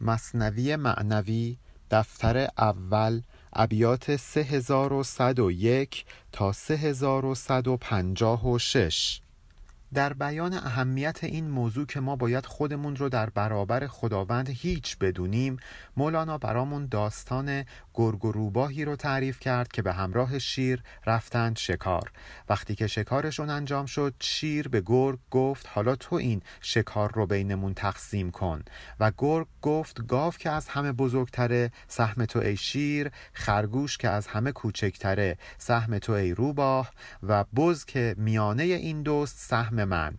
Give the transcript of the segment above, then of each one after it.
مصنوی معنوی دفتر اول ابیات 3101 تا 3156 در بیان اهمیت این موضوع که ما باید خودمون رو در برابر خداوند هیچ بدونیم مولانا برامون داستان گرگ و روباهی رو تعریف کرد که به همراه شیر رفتند شکار. وقتی که شکارشون انجام شد شیر به گرگ گفت حالا تو این شکار رو بینمون تقسیم کن. و گرگ گفت گاو که از همه بزرگتره سهم تو ای شیر خرگوش که از همه کوچکتره سهم تو ای روباه و بز که میانه این دوست سهم من.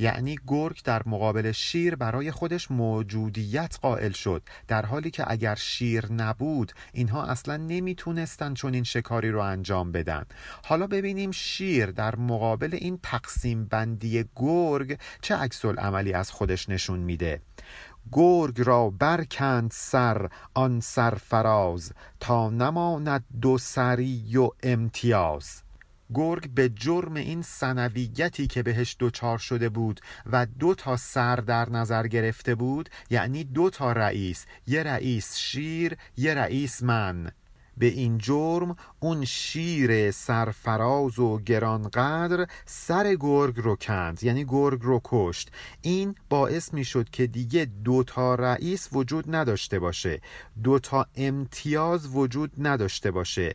یعنی گرگ در مقابل شیر برای خودش موجودیت قائل شد در حالی که اگر شیر نبود اینها اصلا نمی‌تونستن چون این شکاری رو انجام بدن. حالا ببینیم شیر در مقابل این تقسیم بندی گرگ چه عکس عملی از خودش نشون میده. گرگ را برکند سر آن سرفراز تا نماند دو سری و امتیاز. گرگ به جرم این سنویتی که بهش دوچار شده بود و دو تا سر در نظر گرفته بود یعنی دو تا رئیس یه رئیس شیر یه رئیس من. به این جرم اون شیر سرفراز و گرانقدر سر گرگ رو کند یعنی گرگ رو کشت. این باعث می شد که دیگه دو تا رئیس وجود نداشته باشه دو تا امتیاز وجود نداشته باشه.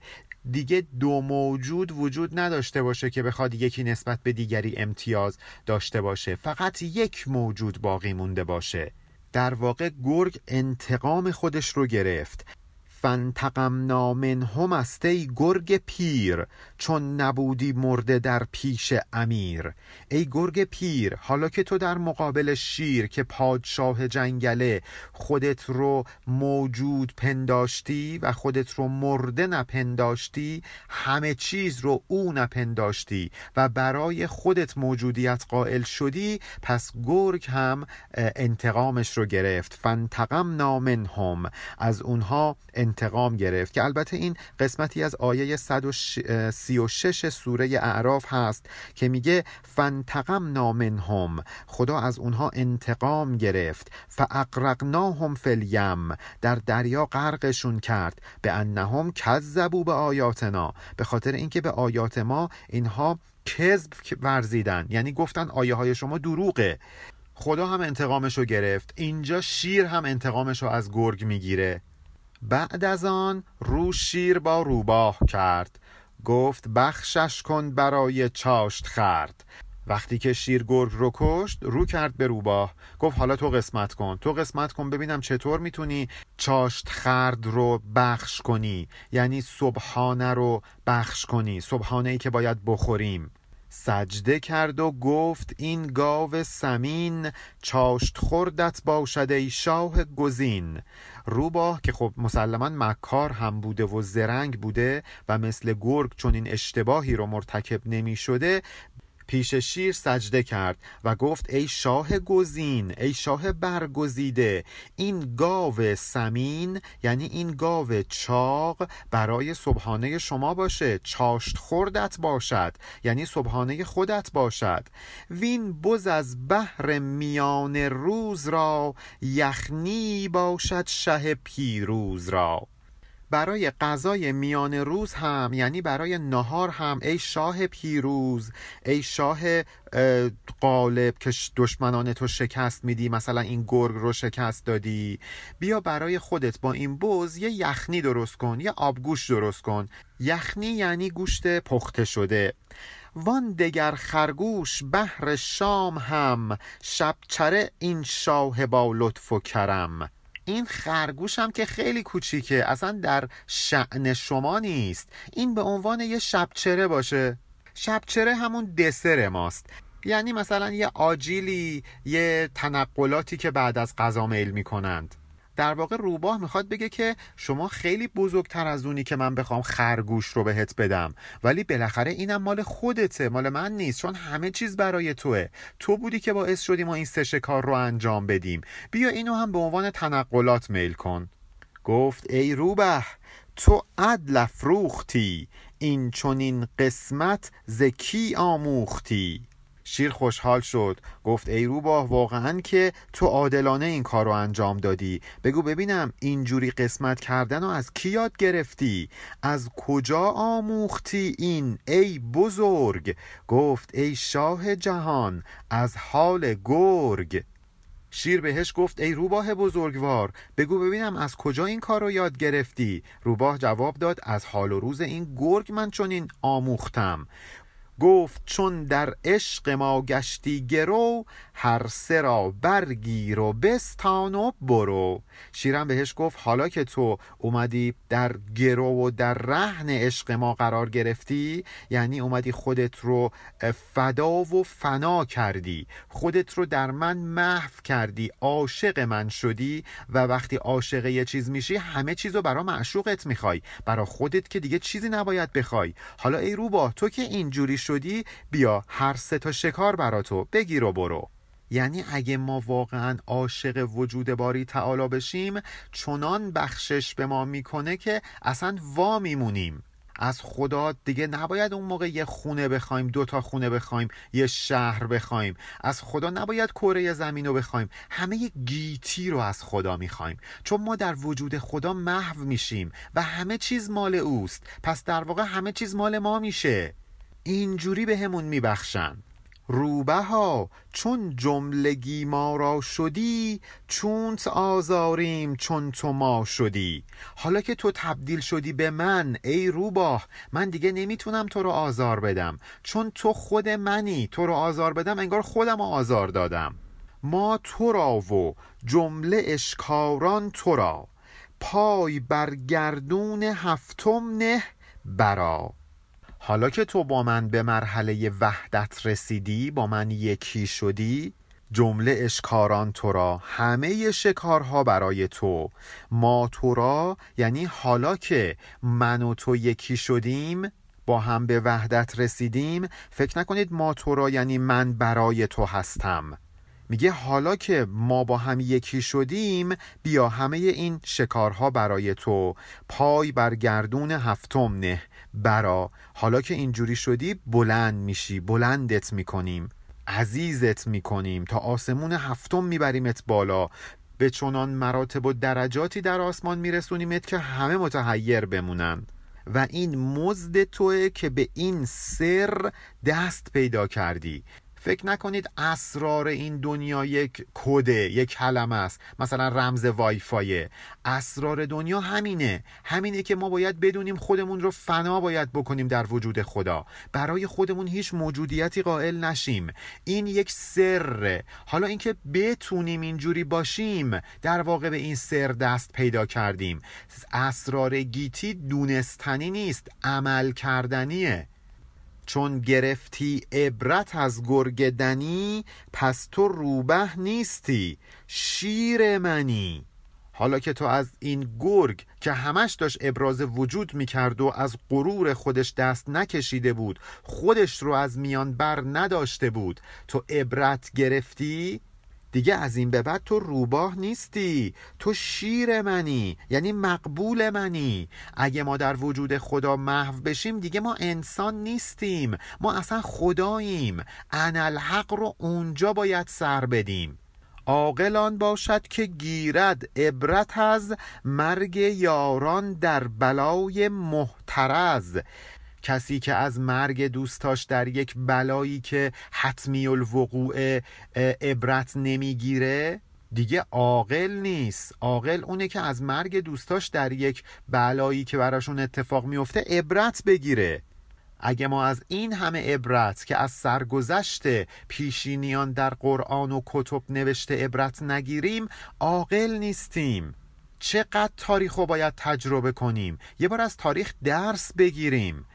دیگه دو موجود وجود نداشته باشه که بخواد یکی نسبت به دیگری امتیاز داشته باشه. فقط یک موجود باقی مونده باشه. در واقع گرگ انتقام خودش رو گرفت. فانتقمنا منهم است ای گرگ پیر چون نبودی مرده در پیش امیر. ای گرگ پیر حالا که تو در مقابل شیر که پادشاه جنگله خودت رو موجود پنداشتی و خودت رو مرده نپنداشتی همه چیز رو او نپنداشتی و برای خودت موجودیت قائل شدی پس گرگ هم انتقامش رو گرفت. فانتقمنا منهم از اونها گرفت که البته این قسمتی از آیه 136 سوره اعراف هست که میگه فانتقم منهم خدا از اونها انتقام گرفت فاقرقناهم فی الیم در دریا غرقشون کرد به انهم کذبوا به آیاتنا به خاطر اینکه به آیات ما اینها کذب ورزیدن یعنی گفتن آیه های شما دروغه خدا هم انتقامشو گرفت اینجا شیر هم انتقامشو از گرگ می‌گیره بعد از آن رو شیر با روباه کرد. گفت بخشش کن برای چاشت خرد. وقتی که شیر گرگ رو کشت رو کرد به روباه. گفت حالا تو قسمت کن. تو قسمت کن ببینم چطور می‌تونی چاشت خرد رو بخش کنی. یعنی صبحانه رو بخش کنی. صبحانه ای که باید بخوریم. سجده کرد و گفت این گاو سمین چاشت خوردت باشد ای شاه گزین. روباه که خب مسلما مکار هم بوده و زرنگ بوده و مثل گرگ چون این اشتباهی رو مرتکب نمی شده پیش شیر سجده کرد و گفت ای شاه گزین ای شاه برگزیده این گاو سمین یعنی این گاو چاق برای صبحانه شما باشه چاشت خوردت باشد یعنی صبحانه خودت باشد. وین بز از بحر میان روز را یخنی باشد شه پیروز را. برای غذای میان روز هم یعنی برای نهار هم ای شاه پیروز ای شاه قالب که دشمنان تو شکست میدی مثلا این گرگ رو شکست دادی. بیا برای خودت با این بز یه یخنی درست کن یه آبگوش درست کن. یخنی یعنی گوشت پخته شده. وان دگر خرگوش بهر شام هم شبچره این شاه با لطف و کرم. این خرگوش هم که خیلی کوچیکه اصلا در شعن شما نیست. این به عنوان یه شبچره باشه. شبچره همون دسر ماست. یعنی مثلا یه آجیلی یه تنقلاتی که بعد از غذا میل می‌کنند. در واقع روباه می‌خواد بگه که شما خیلی بزرگتر از اونی که من بخوام خرگوش رو بهت بدم. ولی بالاخره اینم مال خودته مال من نیست چون همه چیز برای توه. تو بودی که باعث شدی ما این سه کار رو انجام بدیم. بیا اینو هم به عنوان تنقلات میل کن. گفت ای روبه تو عدل افروختی این چونین قسمت زکی آموختی؟ شیر خوشحال شد. گفت ای روباه واقعا که تو عادلانه این کار رو انجام دادی. بگو ببینم اینجوری قسمت کردن و از کی یاد گرفتی؟ از کجا آموختی این ای بزرگ؟ گفت ای شاه جهان از حال گرگ. شیر بهش گفت ای روباه بزرگوار بگو ببینم از کجا این کار رو یاد گرفتی؟ روباه جواب داد از حال و روز این گرگ من چون این آموختم. گفت چون در عشق ما گشتی گرو هر سه را برگیر و بستان و برو. شیرم بهش گفت حالا که تو اومدی در گرو و در رهن عشق ما قرار گرفتی یعنی اومدی خودت رو فدا و فنا کردی. خودت رو در من محو کردی عاشق من شدی و وقتی عاشق یه چیز میشی همه چیز رو برا معشوقت می‌خوای. برا خودت که دیگه چیزی نباید بخوای. حالا ای روبا تو که اینجوری شدی بیا هر سه تا شکار برا تو بگیر و برو. یعنی اگه ما واقعا عاشق وجود باری تعالی بشیم چنان بخشش به ما می‌کنه که اصلا وا میمونیم. از خدا دیگه نباید اون موقع یه خونه بخوایم دو تا خونه بخوایم یه شهر بخوایم. از خدا نباید کره زمین رو بخوایم. همه یه گیتی رو از خدا می‌خوایم. چون ما در وجود خدا محو میشیم و همه چیز مال اوست. پس در واقع همه چیز مال ما میشه. اینجوری به همون میبخشن. روبه ها چون جملگی ما را شدی چونت آزاریم چون تو ما شدی. حالا که تو تبدیل شدی به من ای روباه من دیگه نمی‌تونم تو رو آزار بدم. چون تو خود منی تو رو آزار بدم انگار خودم آزار دادم. ما تو را و جمله اشکاران تو را. پای بر گردون هفتم نه برا حالا که تو با من به مرحله وحدت رسیدی با من یکی شدی جمله اشکاران تو را همه شکارها برای تو. ما تو را یعنی حالا که من و تو یکی شدیم با هم به وحدت رسیدیم فکر نکنید ما تو را یعنی من برای تو هستم. میگه حالا که ما با هم یکی شدیم بیا همه این شکارها برای تو. پای بر گردون هفتم نه. برا. حالا که اینجوری شدی بلند میشی بلندت می‌کنیم. عزیزت می‌کنیم. تا آسمون هفتم میبریمت بالا. به چنان مراتب و درجاتی در آسمان میرسونیمت که همه متحیر بمونن. و این مزد توه که به این سر دست پیدا کردی. فکر نکنید اسرار این دنیا یک کده یک کلمه است. مثلا رمز وایفای. اسرار دنیا همینه. همینه که ما باید بدونیم خودمون رو فنا باید بکنیم در وجود خدا. برای خودمون هیچ موجودیتی قائل نشیم. این یک سره. حالا اینکه بتونیم اینجوری باشیم در واقع به این سر دست پیدا کردیم. اسرار گیتی دونستنی نیست عمل کردنیه. چون گرفتی عبرت از گرگ دنی پس تو روبه نیستی شیر منی. حالا که تو از این گرگ که همش داشت ابراز وجود می‌کرد و از غرور خودش دست نکشیده بود خودش رو از میان بر نداشته بود تو عبرت گرفتی؟ دیگه از این به بعد تو روباه نیستی. تو شیر منی یعنی مقبول منی. اگه ما در وجود خدا محو بشیم دیگه ما انسان نیستیم. ما اصلا خداییم. الحق رو اونجا باید سر بدیم. عاقلان باشد که گیرد عبرت از مرگ یاران در بلای محترز. کسی که از مرگ دوستاش در یک بلایی که حتمی الوقوع عبرت نمی‌گیره دیگه عاقل نیست. عاقل اونه که از مرگ دوستاش در یک بلایی که براشون اتفاق میفته عبرت بگیره. اگه ما از این همه عبرت که از سرگذشت پیشینیان در قرآن و کتب نوشته عبرت نگیریم عاقل نیستیم. چقدر تاریخ رو باید تجربه کنیم. یه بار از تاریخ درس بگیریم.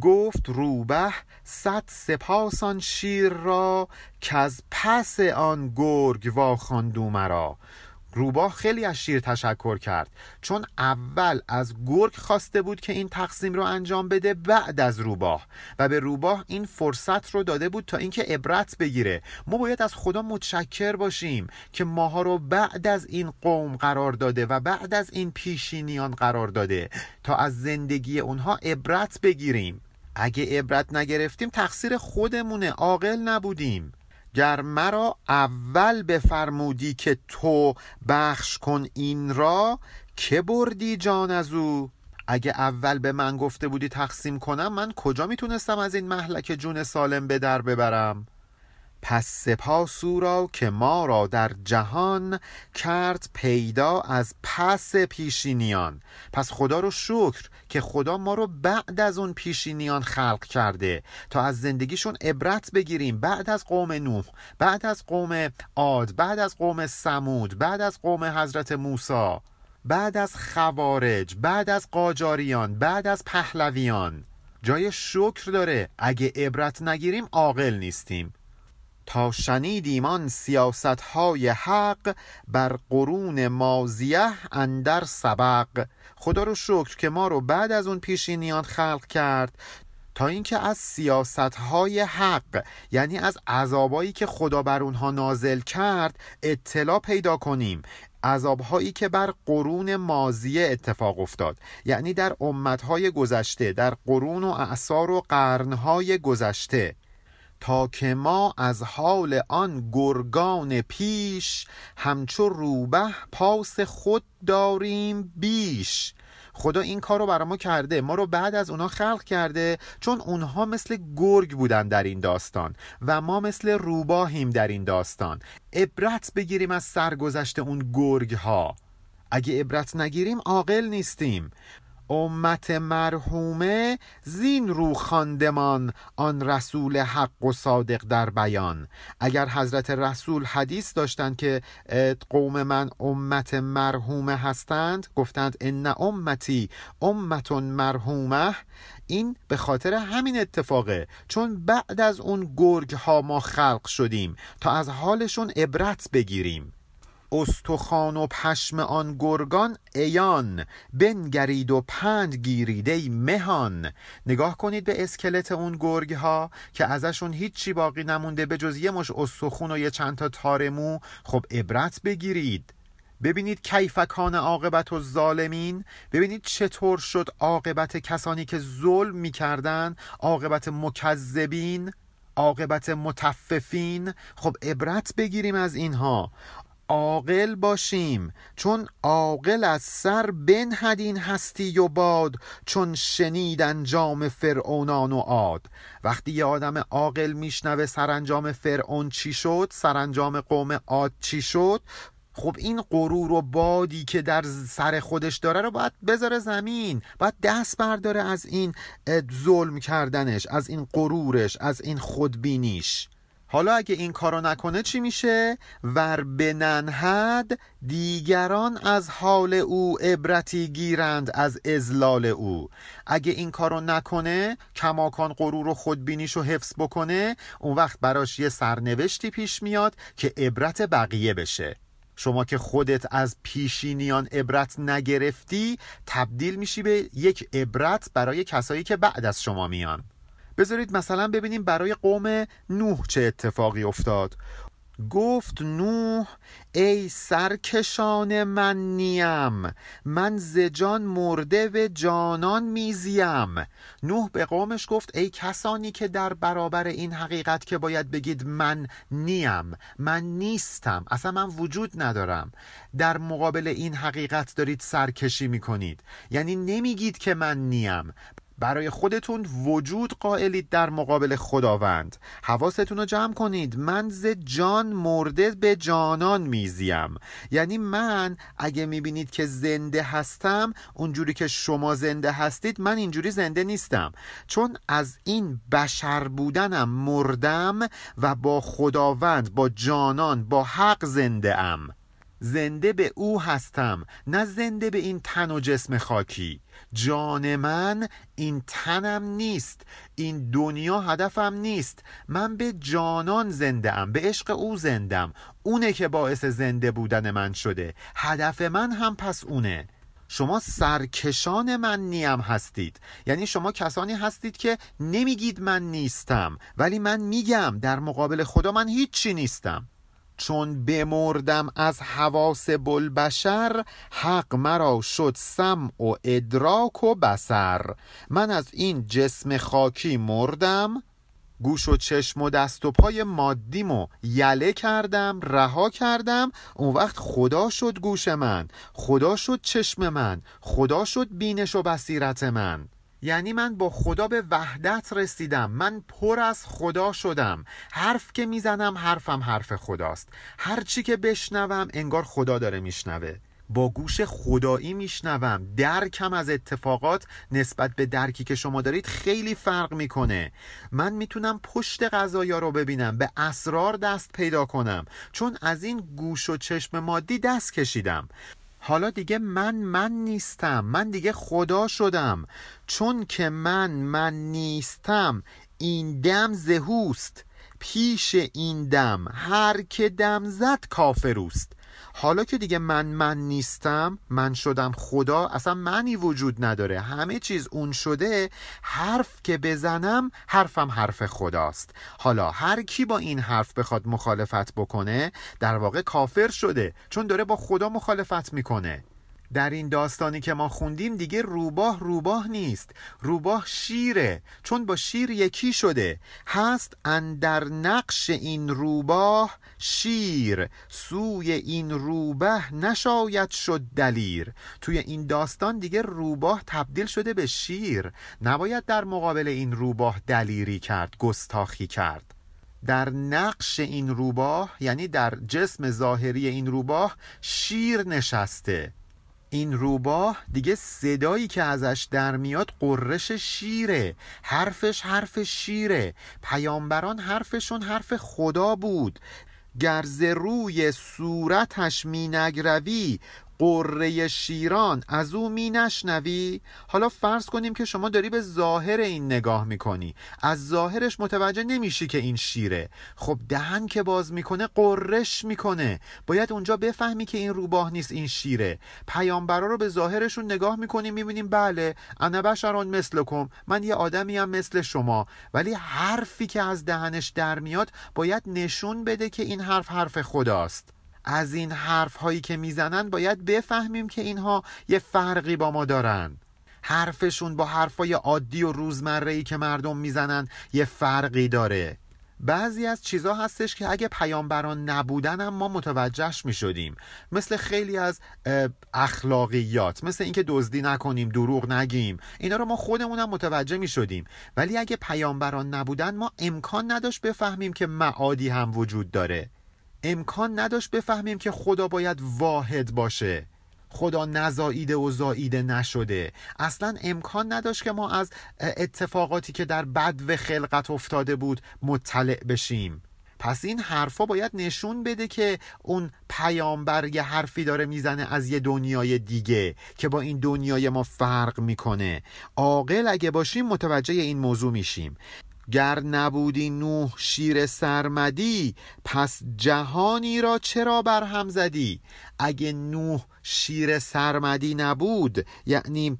گفت روبه صد سپاسان شیر را که از پس آن گرگ واخواندو مرا. روباه خیلی از شیر تشکر کرد. چون اول از گرگ خواسته بود که این تقسیم رو انجام بده بعد از روباه. و به روباه این فرصت رو داده بود تا اینکه عبرت بگیره. ما باید از خدا متشکر باشیم که ماها رو بعد از این قوم قرار داده و بعد از این پیشینیان قرار داده تا از زندگی اونها عبرت بگیریم. اگه عبرت نگرفتیم تقصیر خودمونه. عاقل نبودیم. گر مرا اول بفرمودی که تو بخش کن این را که بردی جان از او؟ اگه اول به من گفته بودی تقسیم کنم من کجا می‌تونستم از این محلک جون سالم به در ببرم؟ پس سپاس او را که ما را در جهان کرد پیدا از پس پیشینیان. پس خدا رو شکر که خدا ما رو بعد از اون پیشینیان خلق کرده. تا از زندگیشون عبرت بگیریم. بعد از قوم نوح بعد از قوم عاد بعد از قوم سمود بعد از قوم حضرت موسی بعد از خوارج بعد از قاجاریان بعد از پهلویان. جای شکر داره. اگه عبرت نگیریم عاقل نیستیم. تا شنیدیم آن سیاست های حق بر قرون مازیه اندر سبق. خدا رو شکر که ما رو بعد از اون پیشینیان خلق کرد تا اینکه از سیاست های حق یعنی از عذابایی که خدا بر اونها نازل کرد اطلاع پیدا کنیم. عذابهایی که بر قرون مازیه اتفاق افتاد. یعنی در امتهای گذشته در قرون و اعثار و قرنهای گذشته. تا که ما از حال آن گرگان پیش همچو روبه پاس خود داریم بیش. خدا این کار رو برای ما کرده ما رو بعد از اونها خلق کرده چون اونها مثل گرگ بودن در این داستان و ما مثل روباهیم در این داستان. عبرت بگیریم از سرگذشت اون گرگ ها اگه عبرت نگیریم عاقل نیستیم. امت مرحومه زین رو خاندمان آن رسول حق و صادق در بیان. اگر حضرت رسول حدیث داشتند که قوم من امت مرحومه هستند گفتند ان امتی امتون مرحومه این به خاطر همین اتفاقه. چون بعد از اون گرگ ها ما خلق شدیم تا از حالشون عبرت بگیریم. استخوان و پشم آن گرگان ایان بنگرید و پند گیرید ای مهان. نگاه کنید به اسکلت اون گرگ ها که ازشون هیچی باقی نمونده به جز یه مش استخون و یه چند تا تارمو خب عبرت بگیرید. ببینید کیفکان عاقبت و ظالمین ببینید چطور شد عاقبت کسانی که ظلم می‌کردن. عاقبت مکذبین عاقبت متففین. خب عبرت بگیریم از اینها. عاقل باشیم چون عاقل از سر بنهدین هستی و باد چون شنید انجام فرعونان و عاد. وقتی یه آدم عاقل میشنوه سرانجام فرعون چی شد سرانجام قوم عاد چی شد خب این غرور و بادی که در سر خودش داره رو باید بذاره زمین باید دست برداره از این ظلم کردنش از این غرورش از این خودبینیش. حالا اگه این کارو نکنه چی میشه؟ ور بننهد دیگران از حال او عبرتی گیرند از ازلال او. اگه این کارو نکنه کماکان غرور و خودبینیشو حفظ بکنه اون وقت براش یه سرنوشتی پیش میاد که عبرت بقیه بشه. شما که خودت از پیشینیان عبرت نگرفتی تبدیل میشی به یک عبرت برای کسایی که بعد از شما میان. بذارید مثلا ببینیم برای قوم نوح چه اتفاقی افتاد. گفت نوح ای سرکشان من نیم من زجان مرده و جانان میزیم. نوح به قومش گفت ای کسانی که در برابر این حقیقت که باید بگید من نیم من نیستم اصلا من وجود ندارم. در مقابل این حقیقت دارید سرکشی می‌کنید. یعنی نمیگید که من نیم. برای خودتون وجود قائلید در مقابل خداوند. حواستون رو جمع کنید. من ز جان مرده به جانان میزیم. یعنی من اگه می‌بینید که زنده هستم اونجوری که شما زنده هستید من اینجوری زنده نیستم. چون از این بشر بودنم مردم و با خداوند با جانان با حق زنده ام زنده به او هستم نه زنده به این تن و جسم خاکی. جان من این تنم نیست این دنیا هدفم نیست. من به جانان زنده ام به عشق او زندم اونه که باعث زنده بودن من شده. هدف من هم پس اونه. شما سرکشان من نیم هستید. یعنی شما کسانی هستید که نمیگید من نیستم ولی من میگم در مقابل خدا من هیچی نیستم. چون بمردم از حواس بلبشر حق مرا شد سم و ادراک و بسر من از این جسم خاکی مردم گوش و چشم و دست و پای مادیمو یله کردم رها کردم. اون وقت خدا شد گوش من خدا شد چشم من خدا شد بینش و بصیرت من. یعنی من با خدا به وحدت رسیدم. من پر از خدا شدم. حرف که می‌زنم حرفم حرف خداست. هر چی که بشنوم انگار خدا داره میشنوه. با گوش خدایی میشنوم. درکم از اتفاقات نسبت به درکی که شما دارید خیلی فرق می‌کنه. من می‌تونم پشت غذایا رو ببینم به اسرار دست پیدا کنم. چون از این گوش و چشم مادی دست کشیدم. حالا دیگه من من نیستم. من دیگه خدا شدم. چون که من من نیستم این دم زهوست. پیش این دم هر که دم زد کافروست. حالا که دیگه من من نیستم من شدم خدا اصلا منی وجود نداره. همه چیز اون شده حرف که بزنم حرفم حرف خداست. حالا هر کی با این حرف بخواد مخالفت بکنه در واقع کافر شده چون داره با خدا مخالفت می‌کنه. در این داستانی که ما خوندیم دیگه روباه روباه نیست. روباه شیره چون با شیر یکی شده. هست اندر نقش این روباه شیر. سوی این روبه نشاید شد دلیر. توی این داستان دیگه روباه تبدیل شده به شیر. نباید در مقابل این روباه دلیری کرد گستاخی کرد. در نقش این روباه یعنی در جسم ظاهری این روباه شیر نشسته. این روباه دیگه صدایی که ازش در میاد قررش شیره. حرفش حرف شیره. پیامبران حرفشون حرف خدا بود. گرز روی صورتش می نگروی قره شیران. از او می نشنوی؟ حالا فرض کنیم که شما داری به ظاهر این نگاه می‌کنی. از ظاهرش متوجه نمیشی که این شیره. خب دهن که باز می‌کنه قررش می‌کنه. باید اونجا بفهمی که این روباه نیست این شیره. پیامبرا رو به ظاهرشون نگاه می‌کنیم می‌بینیم بله انا بشران مثلکم. من یه آدمی هم مثل شما. ولی حرفی که از دهنش در میاد باید نشون بده که این حرف حرف خداست. از این حرف هایی که می‌زنن باید بفهمیم که اینها یه فرقی با ما دارن. حرفشون با حرفای عادی و روزمره که مردم می‌زنن یه فرقی داره. بعضی از چیزها هستش که اگه پیامبران نبودن هم ما متوجهش می شدیم مثل خیلی از اخلاقیات مثل اینکه دزدی نکنیم دروغ نگیم. اینا رو ما خودمونم متوجه می شدیم ولی اگه پیامبران نبودن ما امکان نداشت بفهمیم که معادی هم وجود داره. امکان نداشت بفهمیم که خدا باید واحد باشه. خدا نزاییده و زاییده نشده. اصلا امکان نداشت که ما از اتفاقاتی که در بد و خلقت افتاده بود مطلع بشیم. پس این حرفا باید نشون بده که اون پیامبر یه حرفی داره می‌زنه از یه دنیای دیگه که با این دنیای ما فرق می‌کنه. عاقل اگه باشیم متوجه این موضوع میشیم. گر نبودی نوح شیر سرمدی پس جهانی را چرا برهم زدی؟ اگه نوح شیر سرمدی نبود یعنی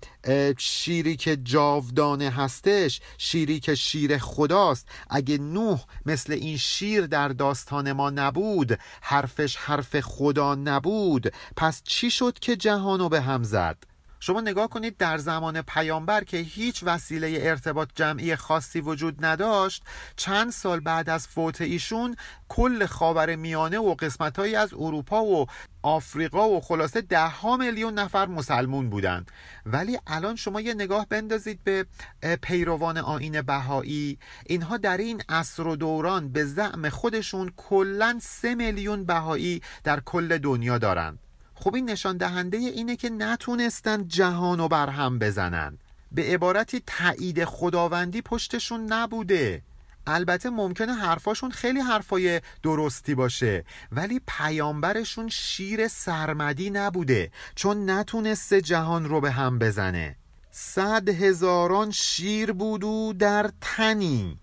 شیری که جاودانه هستش شیری که شیر خداست اگه نوح مثل این شیر در داستان ما نبود حرفش حرف خدا نبود پس چی شد که جهانو به هم زد؟ شما نگاه کنید در زمان پیامبر که هیچ وسیله ارتباط جمعی خاصی وجود نداشت چند سال بعد از فوت ایشون کل خاور میانه و قسمتهایی از اروپا و آفریقا و خلاصه ده ها میلیون نفر مسلمون بودند. ولی الان شما یه نگاه بندازید به پیروان آین بهایی. اینها در این عصر و دوران به زعم خودشون کلا سه میلیون بهایی در کل دنیا دارند. خب این نشان دهنده اینه که نتونستن جهان و برهم بزنن. به عبارتی تایید خداوندی پشتشون نبوده. البته ممکنه حرفاشون خیلی حرفای درستی باشه ولی پیامبرشون شیر سرمدی نبوده چون نتونسته جهان رو به هم بزنه. صد هزاران شیر بودو در تنی.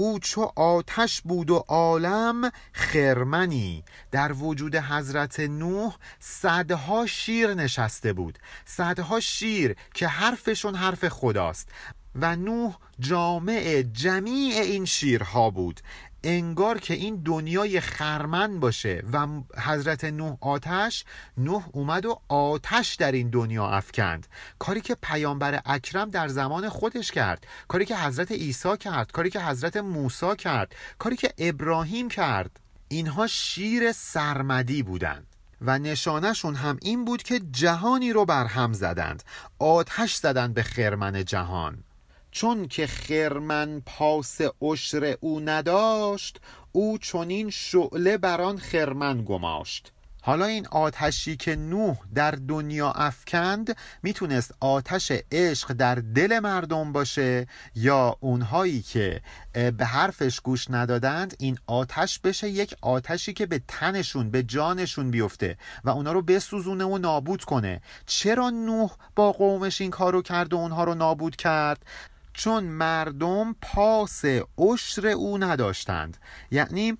او چو آتش بود و عالم خرمنی. در وجود حضرت نوح صدها شیر نشسته بود. صدها شیر که حرفشون حرف خداست. و نوح جامع جمیع این شیرها بود. انگار که این دنیای خرمن باشه و حضرت نوح آتش نوح اومد و آتش در این دنیا افکند. کاری که پیامبر اکرم در زمان خودش کرد کاری که حضرت عیسی کرد کاری که حضرت موسی کرد کاری که ابراهیم کرد اینها شیر سرمدی بودند و نشانشون هم این بود که جهانی رو برهم زدند آتش زدند به خرمن جهان. چون که خرمن پاس عشر او نداشت او چنین شعله بر آن خرمن گماشت. حالا این آتشی که نوح در دنیا افکند می‌تونست آتش عشق در دل مردم باشه یا اونهایی که به حرفش گوش ندادند این آتش بشه یک آتشی که به تنشون به جانشون بیفته و اونا رو بسوزونه و نابود کنه. چرا نوح با قومش این کارو کرد و اونها رو نابود کرد؟ چون مردم پاس عشر او نداشتند. یعنی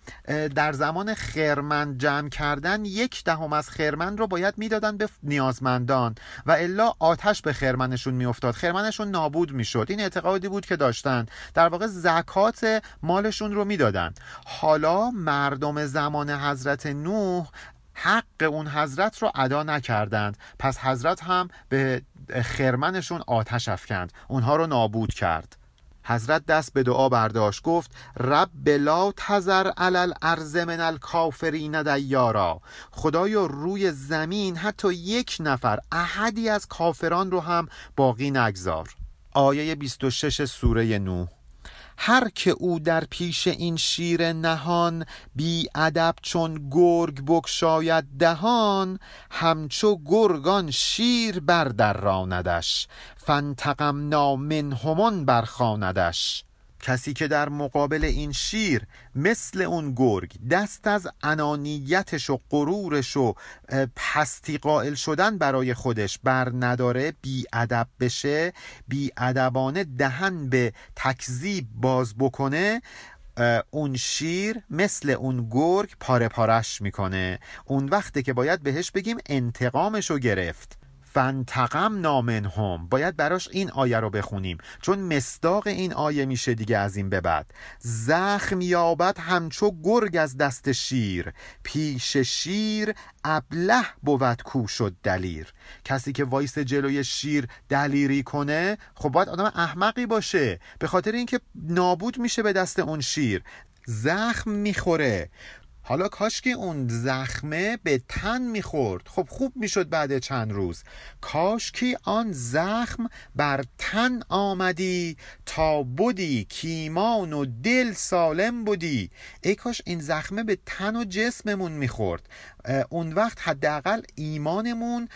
در زمان خرمن جمع کردن یک دهم از خرمن رو باید می‌دادن به نیازمندان و الا آتش به خرمنشون میافتاد. خرمنشون نابود می‌شد. این اعتقادی بود که داشتند در واقع زکات مالشون رو می‌دادن. حالا مردم زمان حضرت نوح حق اون حضرت رو ادا نکردند. پس حضرت هم به خرمنشون آتش افکند. اونها رو نابود کرد. حضرت دست به دعا برداشت گفت رب بلا تزر علل ارز من الکافرین دیارا. خدایا روی زمین حتی یک نفر احدی از کافران رو هم باقی نگذار. آیه 26 سوره نوح. هر که او در پیش این شیر نهان بی ادب چون گرگ بکشاید دهان همچو گرگان شیر بر در راندش فانتقمنا منهمان برخاندش. کسی که در مقابل این شیر مثل اون گرگ دست از انانیتش و غرورش و پستی قائل شدن برای خودش بر نداره بی ادب بشه بی ادبانه دهن به تکذیب باز بکنه اون شیر مثل اون گرگ پاره پارش می‌کنه. اون وقته که باید بهش بگیم انتقامشو گرفت. فانتقمنا منهم باید براش این آیه رو بخونیم. چون مصداق این آیه میشه دیگه از این به بعد. زخم یابد همچو گرگ از دست شیر. پیش شیر ابله بود کو شد دلیر. کسی که وایسه جلوی شیر دلیری کنه خب باید آدم احمقی باشه. به خاطر اینکه نابود میشه به دست اون شیر. زخم می‌خوره. حالا کاش که اون زخمه به تن می‌خورد. خب خوب می‌شد بعد چند روز. کاش که آن زخم بر تن آمدی تا بودی کیمان و دل سالم بودی. ای کاش این زخمه به تن و جسممون می‌خورد. اون وقت حداقل ایمانمون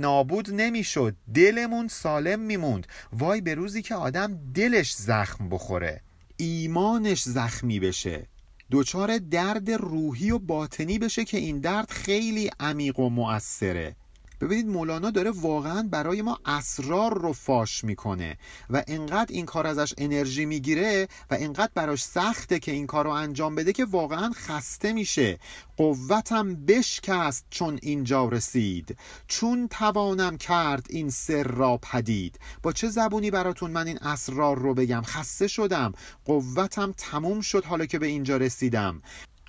نابود نمی‌شد. دلمون سالم میموند. وای به روزی که آدم دلش زخم بخوره. ایمانش زخمی بشه. دچار درد روحی و باطنی بشه که این درد خیلی عمیق و مؤثره. ببینید مولانا داره واقعا برای ما اسرار رو فاش می‌کنه و انقدر این کار ازش انرژی می‌گیره و انقدر براش سخته که این کار رو انجام بده که واقعا خسته میشه. قوتم بشکست چون اینجا رسید. چون توانم کرد این سر را پدید. با چه زبونی براتون من این اسرار رو بگم؟ خسته شدم. قوتم تموم شد حالا که به اینجا رسیدم.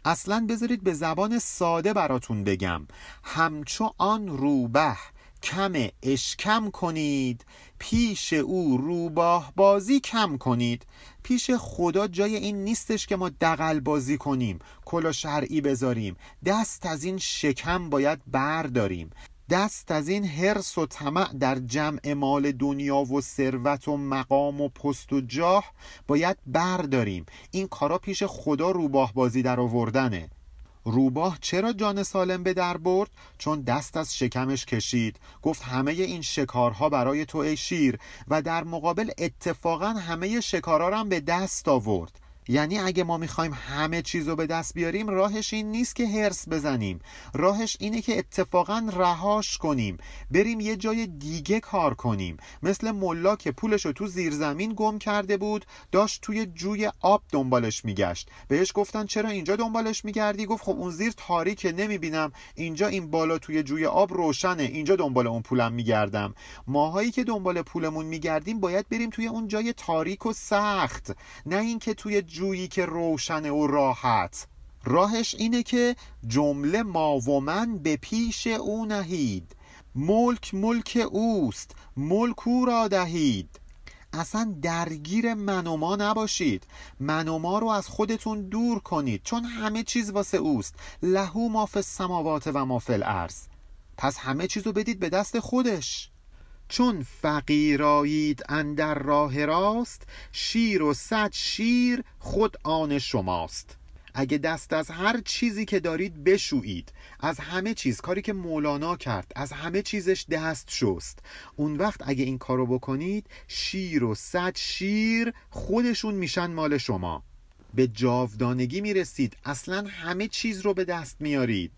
اصلا بذارید به زبان ساده براتون بگم. همچو آن روبه کم اشکم کنید پیش او روباه بازی کم کنید. پیش خدا جای این نیستش که ما دقل بازی کنیم کلا شرعی بذاریم. دست از این شکم باید برداریم. دست از این حرس و طمع در جمع مال دنیا و ثروت و مقام و پست و جاه باید برداریم. این کارا پیش خدا روباه بازی در آوردنه. روباه چرا جان سالم به در برد؟ چون دست از شکمش کشید. گفت همه این شکارها برای تو ای شیر و در مقابل اتفاقا همه شکارها هم به دست آورد. یعنی اگه ما می‌خوایم همه چیز رو به دست بیاریم راهش این نیست که هرس بزنیم. راهش اینه که اتفاقا رهاش کنیم. بریم یه جای دیگه کار کنیم. مثل ملا که پولش رو تو زیرزمین گم کرده بود داشت توی جوی آب دنبالش میگشت. بهش گفتن چرا اینجا دنبالش میگردی؟ گفت خب اون زیر تاریکه نمی‌بینم. اینجا این بالا توی جوی آب روشنه. اینجا دنبال اون پولم میگردم. ماهایی که دنبال پولمون میگردیم باید بریم توی اون جای تاریک و سخت. نه اینکه توی جویی که روشن و راحت. راهش اینه که جمله ما و من به پیش او نهید. ملک ملک اوست ملک او را دهید. اصلا درگیر من و ما نباشید. من و ما رو از خودتون دور کنید چون همه چیز واسه اوست. لهو ما فی السماوات و ما فی الارض. پس همه چیز رو بدید به دست خودش. چون فقیرایید اندر راه راست شیر و صد شیر خود آن شماست. اگه دست از هر چیزی که دارید بشویید از همه چیز کاری که مولانا کرد از همه چیزش دست شست. اون وقت اگه این کارو بکنید شیر و صد شیر خودشون میشن مال شما. به جاودانگی می‌رسید اصلا همه چیز رو به دست میارید.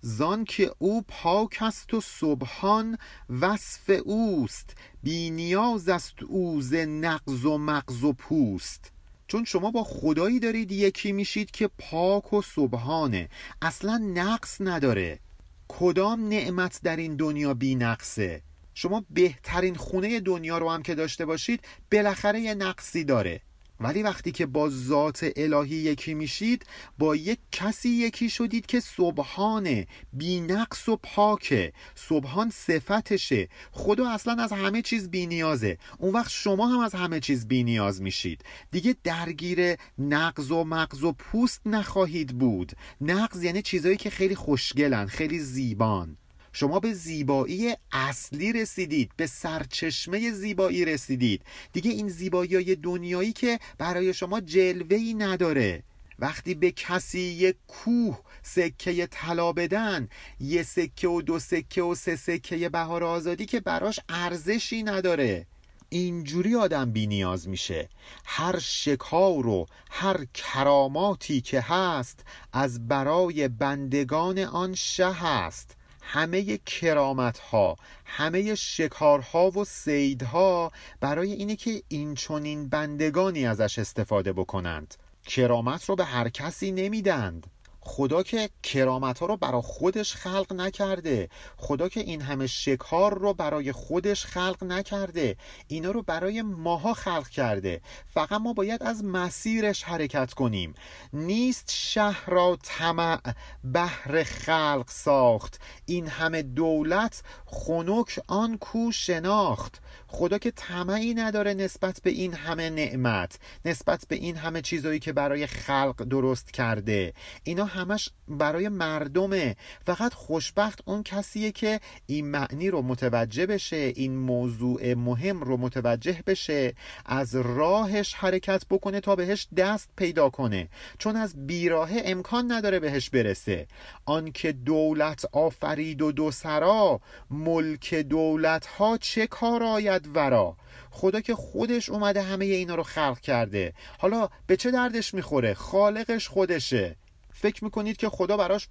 زان که او پاک است و سبحان وصف اوست. بی نیاز است او ز نقض و مغز و پوست. چون شما با خدایی دارید یکی میشید که پاک و سبحانه. اصلا نقص نداره. کدام نعمت در این دنیا بی نقصه؟ شما بهترین خونه دنیا رو هم که داشته باشید بالاخره یه نقصی داره. ولی وقتی که با ذات الهی یکی میشید با یک کسی یکی شدید که سبحانه بی نقص و پاکه. سبحان صفتشه. خدا اصلا از همه چیز بی نیازه اون وقت شما هم از همه چیز بی نیاز میشید. دیگه درگیر نقض و مغز و پوست نخواهید بود. نقض یعنی چیزایی که خیلی خوشگلن خیلی زیبان. شما به زیبایی اصلی رسیدید به سرچشمه زیبایی رسیدید. دیگه این زیبایی های دنیایی که برای شما جلوهی نداره. وقتی به کسی یک کوه سکه طلا بدن یه سکه و دو سکه و سه سکه بهار آزادی که براش ارزشی نداره. اینجوری آدم بی نیاز میشه. هر شکار و هر کراماتی که هست از برای بندگان آن شه هست. همه کرامت ها همه شکارها و سیدها برای اینه که این چونین بندگانی ازش استفاده بکنند. کرامت رو به هر کسی نمیدند. خدا که کرامت ها رو برای خودش خلق نکرده. خدا که این همه شکار رو برای خودش خلق نکرده. اینا رو برای ماها خلق کرده. فقط ما باید از مسیرش حرکت کنیم. نیست شهر را طمع بهر خلق ساخت. این همه دولت خنک آن کو شناخت. خدا که طمعی نداره نسبت به این همه نعمت نسبت به این همه چیزایی که برای خلق درست کرده. اینا همش برای مردمه. فقط خوشبخت اون کسیه که این معنی رو متوجه بشه این موضوع مهم رو متوجه بشه از راهش حرکت بکنه تا بهش دست پیدا کنه. چون از بیراه امکان نداره بهش برسه. آنکه دولت آفرید و دو سرا ملک دولت ها چه کار آید ورا. خدا که خودش اومده همه اینا رو خلق کرده. حالا به چه دردش می‌خوره؟ خالقش خودشه. فکر می‌کنید که خدا براش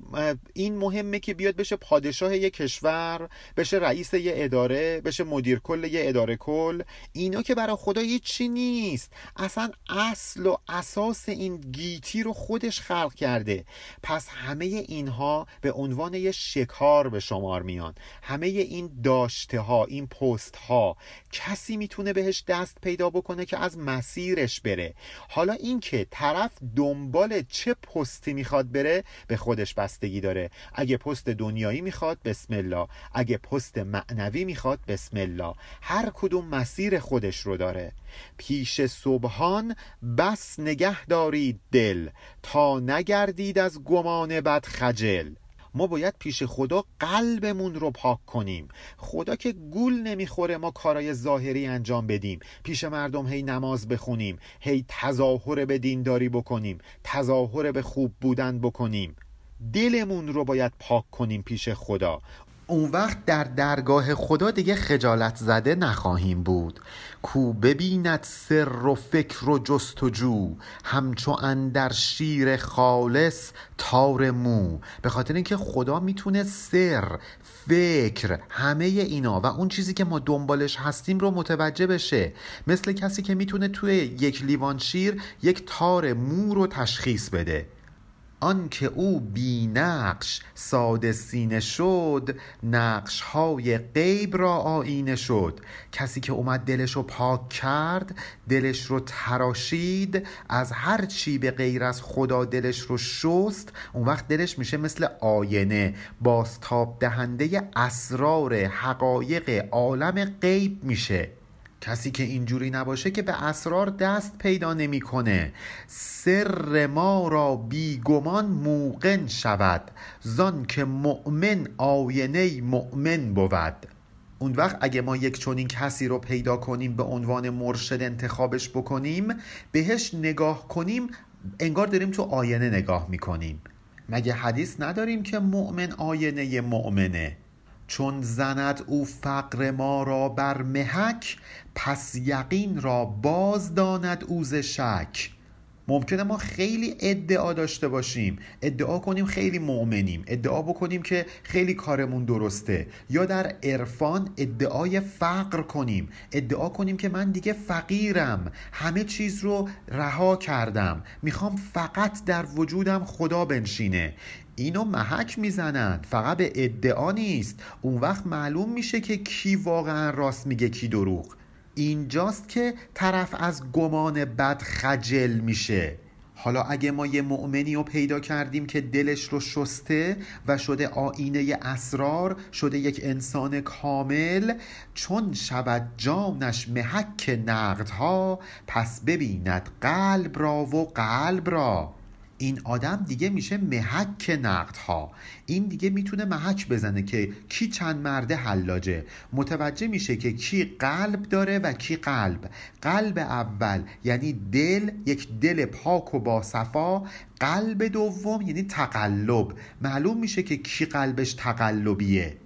این مهمه که بیاد بشه پادشاه یه کشور بشه رئیس یه اداره بشه مدیر کل یه اداره کل. اینا که برای خدا چی نیست. اصلا اصل و اساس این گیتی رو خودش خلق کرده. پس همه اینها به عنوان یه شکار به شمار میان. همه این داشته ها این پست ها کسی می‌تونه بهش دست پیدا بکنه که از مسیرش بره. حالا اینکه طرف دنبال چه پستی می‌خواد می‌خواد بره به خودش بستگی داره. اگه پست دنیایی می‌خواد بسم الله. اگه پست معنوی می‌خواد بسم الله. هر کدوم مسیر خودش رو داره. پیش صبحان بس نگه دارید دل. تا نگردید از گمان بد خجل ما باید پیش خدا قلبمون رو پاک کنیم. خدا که گول نمی‌خوره ما کارای ظاهری انجام بدیم. پیش مردم هی نماز بخونیم هی تظاهر به دینداری بکنیم تظاهر به خوب بودن بکنیم. دلمون رو باید پاک کنیم پیش خدا. اون وقت در درگاه خدا دیگه خجالت زده نخواهیم بود. کو ببیند سر و فکر و جستجو همچو اندر شیر خالص تار مو. به خاطر اینکه خدا می‌تونه سر فکر همه اینا و اون چیزی که ما دنبالش هستیم رو متوجه بشه. مثل کسی که می‌تونه توی یک لیوان شیر یک تار مو رو تشخیص بده. آنکه او بی نقش ساده سینه شد نقش های غیب را آینه شد. کسی که اومد دلش رو پاک کرد دلش رو تراشید از هر چی به غیر از خدا دلش رو شست اون وقت دلش میشه مثل آینه بازتاب دهنده اسرار حقایق عالم غیب میشه. کسی که اینجوری نباشه که به اسرار دست پیدا نمی‌کنه. سر ما را بیگمان موقن شود. زان که مؤمن آینه مؤمن بود. اون وقت اگه ما یک چنین کسی رو پیدا کنیم به عنوان مرشد انتخابش بکنیم بهش نگاه کنیم انگار داریم تو آینه نگاه می‌کنیم. مگه حدیث نداریم که مؤمن آینه مؤمنه؟ چون زند او فقر ما را بر محک پس یقین را باز داند او ز شک. ممکنه ما خیلی ادعا داشته باشیم. ادعا کنیم خیلی مؤمنیم. ادعا بکنیم که خیلی کارمون درسته. یا در عرفان ادعای فقر کنیم. ادعا کنیم که من دیگه فقیرم. همه چیز رو رها کردم. می‌خوام فقط در وجودم خدا بنشینه. اینو محک می‌زنن فقط به ادعا نیست. اون وقت معلوم میشه که کی واقعا راست میگه کی دروغ. اینجاست که طرف از گمان بد خجل میشه. حالا اگه ما یه مؤمنی رو پیدا کردیم که دلش رو شسته و شده آینه اسرار شده یک انسان کامل چون شود جانش محک نقدها پس ببیند قلب را و قلب را. این آدم دیگه میشه محک نقد ها این دیگه می‌تونه محک بزنه که کی چند مرده حلاجه. متوجه میشه که کی قلب داره و کی قلب. قلب اول یعنی دل یک دل پاک و باصفا قلب دوم یعنی تقلب. معلوم میشه که کی قلبش تقلبیه.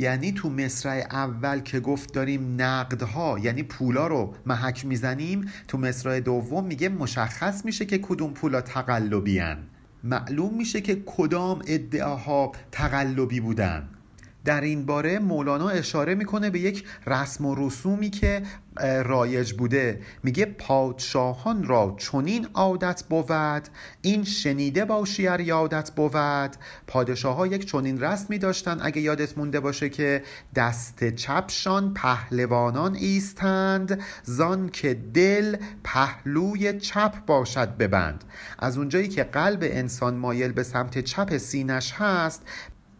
یعنی تو مصرع اول که گفت داریم نقدها یعنی پولا رو محک می‌زنیم تو مصرع دوم میگه مشخص میشه که کدوم پولا تقلبی معلوم میشه که کدام ادعاها تقلبی بودن. در این باره مولانا اشاره می‌کنه به یک رسم و رسومی که رایج بوده. میگه پادشاهان را چنین عادت بود این شنیده باشی ار یادت بود. پادشاه ها یک چنین رسمی داشتن. اگه یادت مونده باشه که دست چپشان پهلوانان ایستند زان که دل پهلوی چپ باشد ببند. از اونجایی که قلب انسان مایل به سمت چپ سینش هست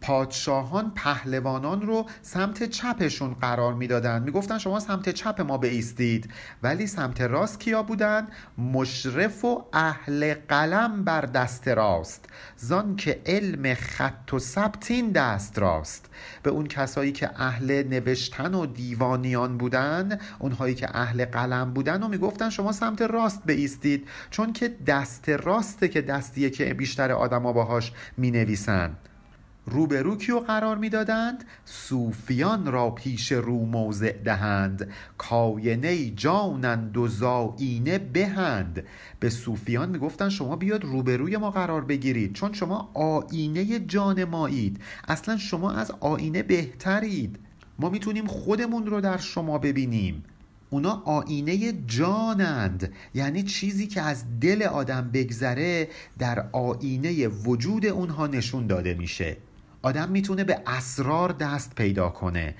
پادشاهان پهلوانان رو سمت چپشون قرار می‌دادند. می‌گفتن شما سمت چپ ما بیستید ولی سمت راست کیا بودن مشرف و اهل قلم بر دست راست. زان که علم خط و ثبتین دست راست. به اون کسایی که اهل نوشتن و دیوانیان بودن اونهایی که اهل قلم بودن و می‌گفتن شما سمت راست بیستید چون که دست راسته که دستیه که بیشتر آدما باهاش می‌نویسن. روبرو کیو قرار می‌دادند؟ صوفیان را پیش رو موضع دهند. کاینه جانند و زاینه بهند. به صوفیان می‌گفتن شما بیاد روبروی ما قرار بگیرید. چون شما آینه جان مایید. اصلا شما از آینه بهترید. ما می‌تونیم خودمون رو در شما ببینیم. اونا آینه جانند. یعنی چیزی که از دل آدم بگذره در آینه وجود اونها نشون داده میشه. آدم می‌تونه به اسرار دست پیدا کنه.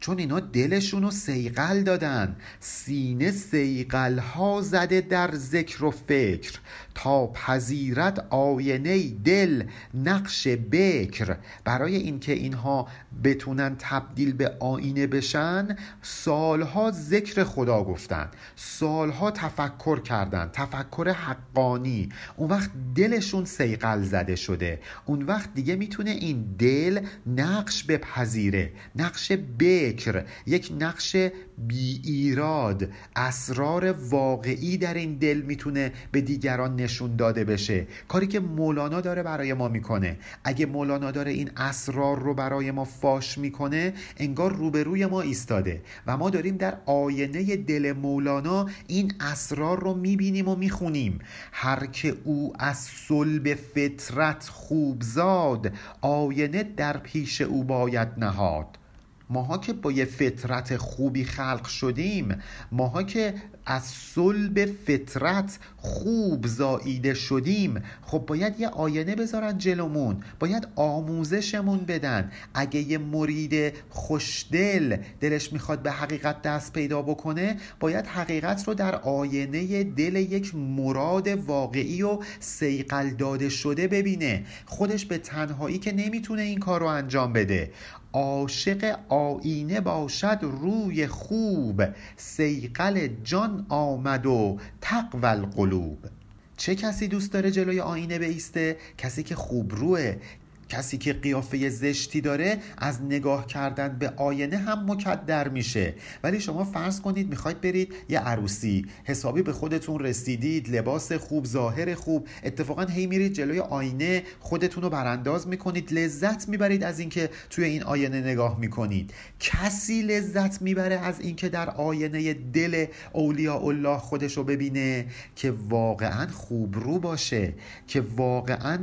چون اینا دلشونو سیقل دادن. سینه سیقل ها زده در ذکر و فکر. تا پذیرت آینه دل نقش بکر. برای اینکه اینها بتونن تبدیل به آینه بشن سالها ذکر خدا گفتن سالها تفکر کردن تفکر حقانی. اون وقت دلشون سیقل زده شده. اون وقت دیگه می‌تونه این دل نقش بپذیره نقش بکر یک نقش بی ایراد اسرار واقعی در این دل می‌تونه به دیگران نشون داده بشه. کاری که مولانا داره برای ما می‌کنه. اگه مولانا داره این اسرار رو برای ما فاش می‌کنه انگار روبروی ما ایستاده و ما داریم در آینه دل مولانا این اسرار رو می‌بینیم و می‌خونیم. هر که او از صلب فطرت خوب زاد آینه در پیش او باید نهاد. ماها که با یه فطرت خوبی خلق شدیم ماها که از صلب فطرت خوب زاییده شدیم. خب باید یه آینه بذارن جلومون باید آموزشمون بدن. اگه یه مرید خوشدل دلش می‌خواد به حقیقت دست پیدا بکنه باید حقیقت رو در آینه دل یک مراد واقعی و سیقل داده شده ببینه. خودش به تنهایی که نمی‌تونه این کار رو انجام بده. عاشق آینه باشد روی خوب سیقل جان آمد و تقوى القلوب چه کسی دوست داره جلوی آینه بیسته؟ کسی که خوب روه کسی که قیافه زشتی داره از نگاه کردن به آینه هم مکدر میشه. ولی شما فرض کنید می‌خواید برید یه عروسی حسابی به خودتون رسیدید لباس خوب ظاهر خوب اتفاقا هی میرید جلوی آینه خودتون رو برانداز می‌کنید لذت می‌برید از اینکه توی این آینه نگاه می‌کنید. کسی لذت می‌بره از اینکه در آینه دل اولیاء الله خودش رو ببینه که واقعا خوب رو باشه که واقعا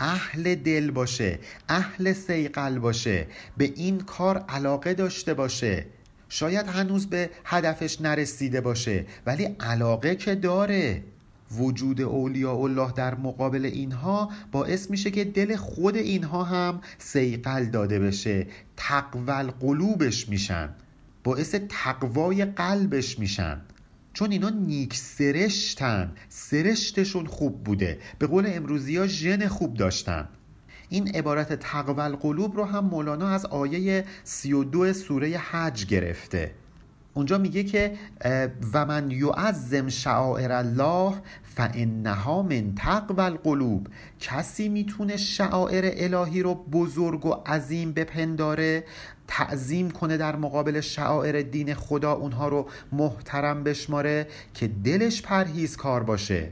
اهل دل باشه اهل سیقل باشه به این کار علاقه داشته باشه. شاید هنوز به هدفش نرسیده باشه ولی علاقه که داره. وجود اولیاء الله در مقابل اینها باعث میشه که دل خود اینها هم سیقل داده بشه تقول قلوبش میشن باعث تقوای قلبش میشن. چون اینا نیک سرشتن. سرشتشون خوب بوده. به قول امروزی ها ژن خوب داشتن. این عبارت تقوال قلوب رو هم مولانا از آیه 32 سوره حج گرفته. اونجا میگه که و من یعظم شعائر الله فانها من تقوى القلوب کسی می‌تونه شعائر الهی رو بزرگ و عظیم بپنداره؟ تعظیم کنه در مقابل شعائر دین خدا اونها رو محترم بشماره که دلش پرهیزکار باشه.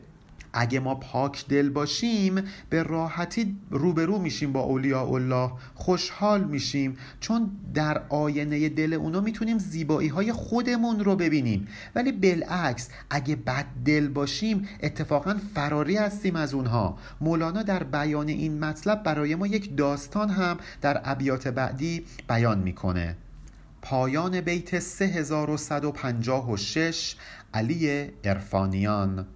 اگه ما پاک دل باشیم به راحتی روبرو میشیم با اولیاء الله خوشحال میشیم. چون در آینه دل اونا می‌تونیم زیبایی های خودمون رو ببینیم. ولی بالعکس اگه بد دل باشیم اتفاقا فراری هستیم از اونها. مولانا در بیان این مطلب برای ما یک داستان هم در ابیات بعدی بیان می‌کنه. پایان بیت 3156 علی ارفانیان